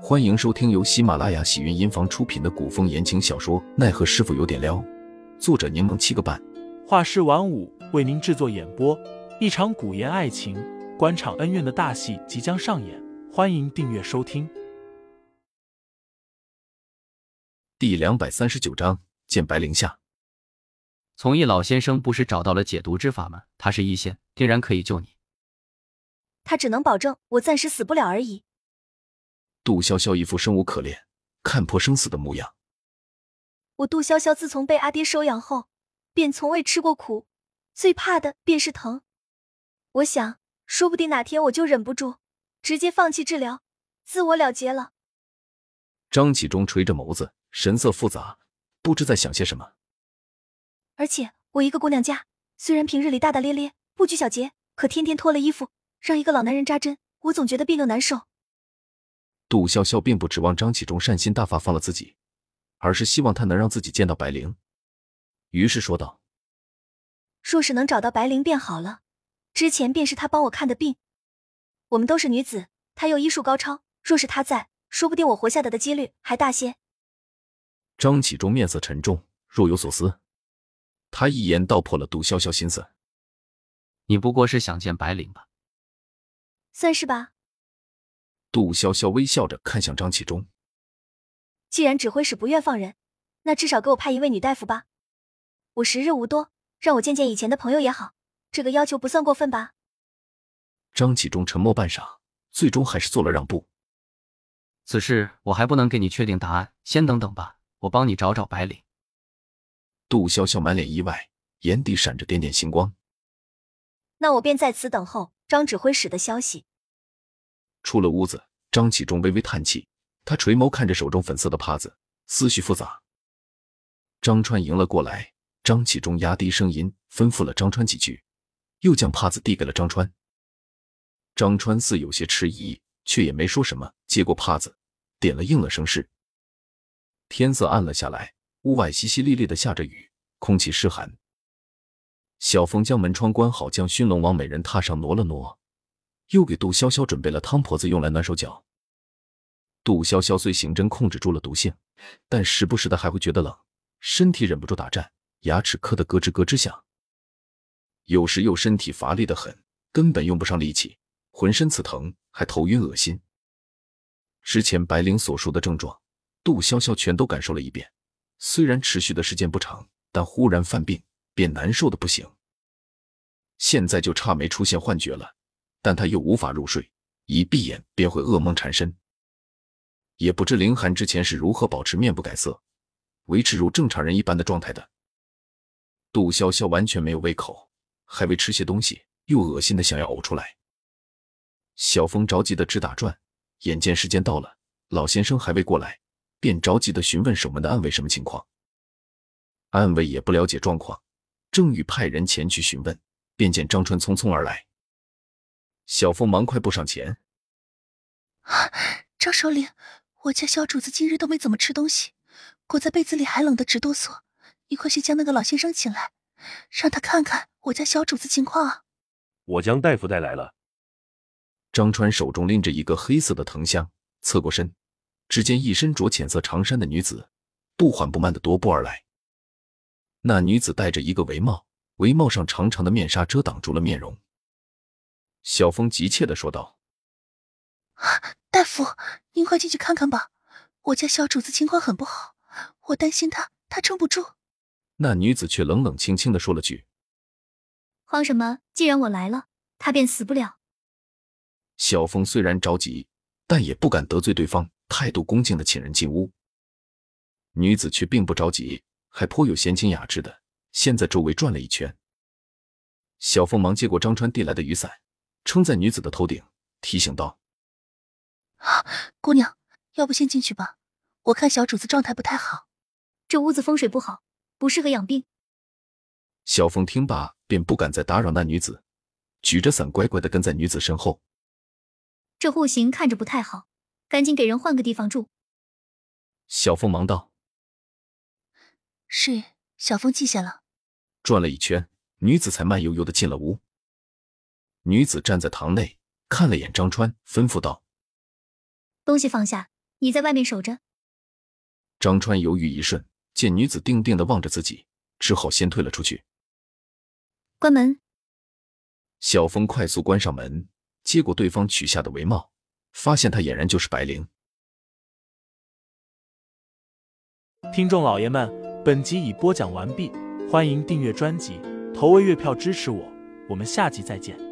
欢迎收听由喜马拉雅喜云音房出品的古风言情小说《奈何师傅有点撩》，作者柠檬七个半，画师晚舞为您制作演播。一场古言爱情、官场恩怨的大戏即将上演，欢迎订阅收听。第两百三十九章见白灵下。从义老先生不是找到了解毒之法吗？他是一仙，定然可以救你。他只能保证我暂时死不了而已。杜潇潇一副生无可恋、看破生死的模样。我杜潇潇自从被阿爹收养后，便从未吃过苦，最怕的便是疼。我想，说不定哪天我就忍不住，直接放弃治疗，自我了结了。张启忠垂着眸子，神色复杂，不知在想些什么。而且，我一个姑娘家，虽然平日里大大咧咧、不拘小节，可天天脱了衣服让一个老男人扎针，我总觉得别扭难受。杜潇潇并不指望张启忠善心大发放了自己，而是希望他能让自己见到白灵。于是说道：“若是能找到白灵便好了。之前便是他帮我看的病。我们都是女子，他又医术高超，若是他在，说不定我活下来的几率还大些。”张启忠面色沉重，若有所思。他一言道破了杜潇潇心思：“你不过是想见白灵吧？”“算是吧。”杜潇潇微笑着看向张启忠：“既然指挥使不愿放人，那至少给我派一位女大夫吧。我时日无多，让我见见以前的朋友也好。这个要求不算过分吧？”张启忠沉默半晌，最终还是做了让步：“此事我还不能给你确定答案，先等等吧。我帮你找找白领。”杜潇潇满脸意外，眼底闪着点点星光：“那我便在此等候张指挥使的消息。”出了屋子，张启忠微微叹气，他垂眸看着手中粉色的帕子，思绪复杂。张川迎了过来，张启忠压低声音吩咐了张川几句，又将帕子递给了张川。张川似有些迟疑，却也没说什么，接过帕子，点了应了声是。天色暗了下来，屋外淅淅沥沥的下着雨，空气湿寒。小峰将门窗关好，将熏笼往美人榻上挪了挪。又给杜潇潇准备了汤婆子用来暖手脚。杜潇潇虽行针控制住了毒性，但时不时的还会觉得冷，身体忍不住打颤，牙齿磕得咯吱咯吱响。有时又身体乏力的很，根本用不上力气，浑身刺疼，还头晕恶心。之前白灵所说的症状，杜潇潇全都感受了一遍。虽然持续的时间不长，但忽然犯病便难受的不行。现在就差没出现幻觉了。但他又无法入睡，一闭眼便会噩梦缠身。也不知凌寒之前是如何保持面不改色，维持如正常人一般的状态的。杜潇潇完全没有胃口，还未吃些东西，又恶心的想要呕出来。小峰着急的直打转，眼见时间到了，老先生还未过来，便着急的询问守门的暗卫什么情况。暗卫也不了解状况，正欲派人前去询问，便见张川匆匆而来。小凤忙快步上前，张首领，我家小主子今日都没怎么吃东西，裹在被子里还冷得直哆嗦。你快去将那个老先生请来，让他看看我家小主子情况啊！我将大夫带来了。张川手中拎着一个黑色的藤箱，侧过身，只见一身着浅色长衫的女子不缓不慢的踱步而来。那女子戴着一个围帽，围帽上长长的面纱遮挡住了面容。小峰急切的说道：“大夫，您快进去看看吧，我家小主子情况很不好，我担心他，他撑不住。”那女子却冷冷清清的说了句：“慌什么？既然我来了，他便死不了。”小峰虽然着急，但也不敢得罪对方，态度恭敬的请人进屋。女子却并不着急，还颇有闲情雅致的，先在周围转了一圈。小峰忙接过张川递来的雨伞。撑在女子的头顶，提醒道：“啊，姑娘，要不先进去吧？我看小主子状态不太好，这屋子风水不好，不适合养病。”小凤听罢，便不敢再打扰那女子，举着伞乖乖的跟在女子身后。这户型看着不太好，赶紧给人换个地方住。小凤忙道：“是，小凤记下了。”转了一圈，女子才慢悠悠的进了屋。女子站在堂内，看了眼张川，吩咐道：“东西放下，你在外面守着。张川犹豫一瞬，见女子定定的望着自己，只好先退了出去。关门。小峰快速关上门，接过对方取下的帷帽，发现他俨然就是白灵。听众老爷们，本集已播讲完毕，欢迎订阅专辑，投喂月票支持我，我们下集再见。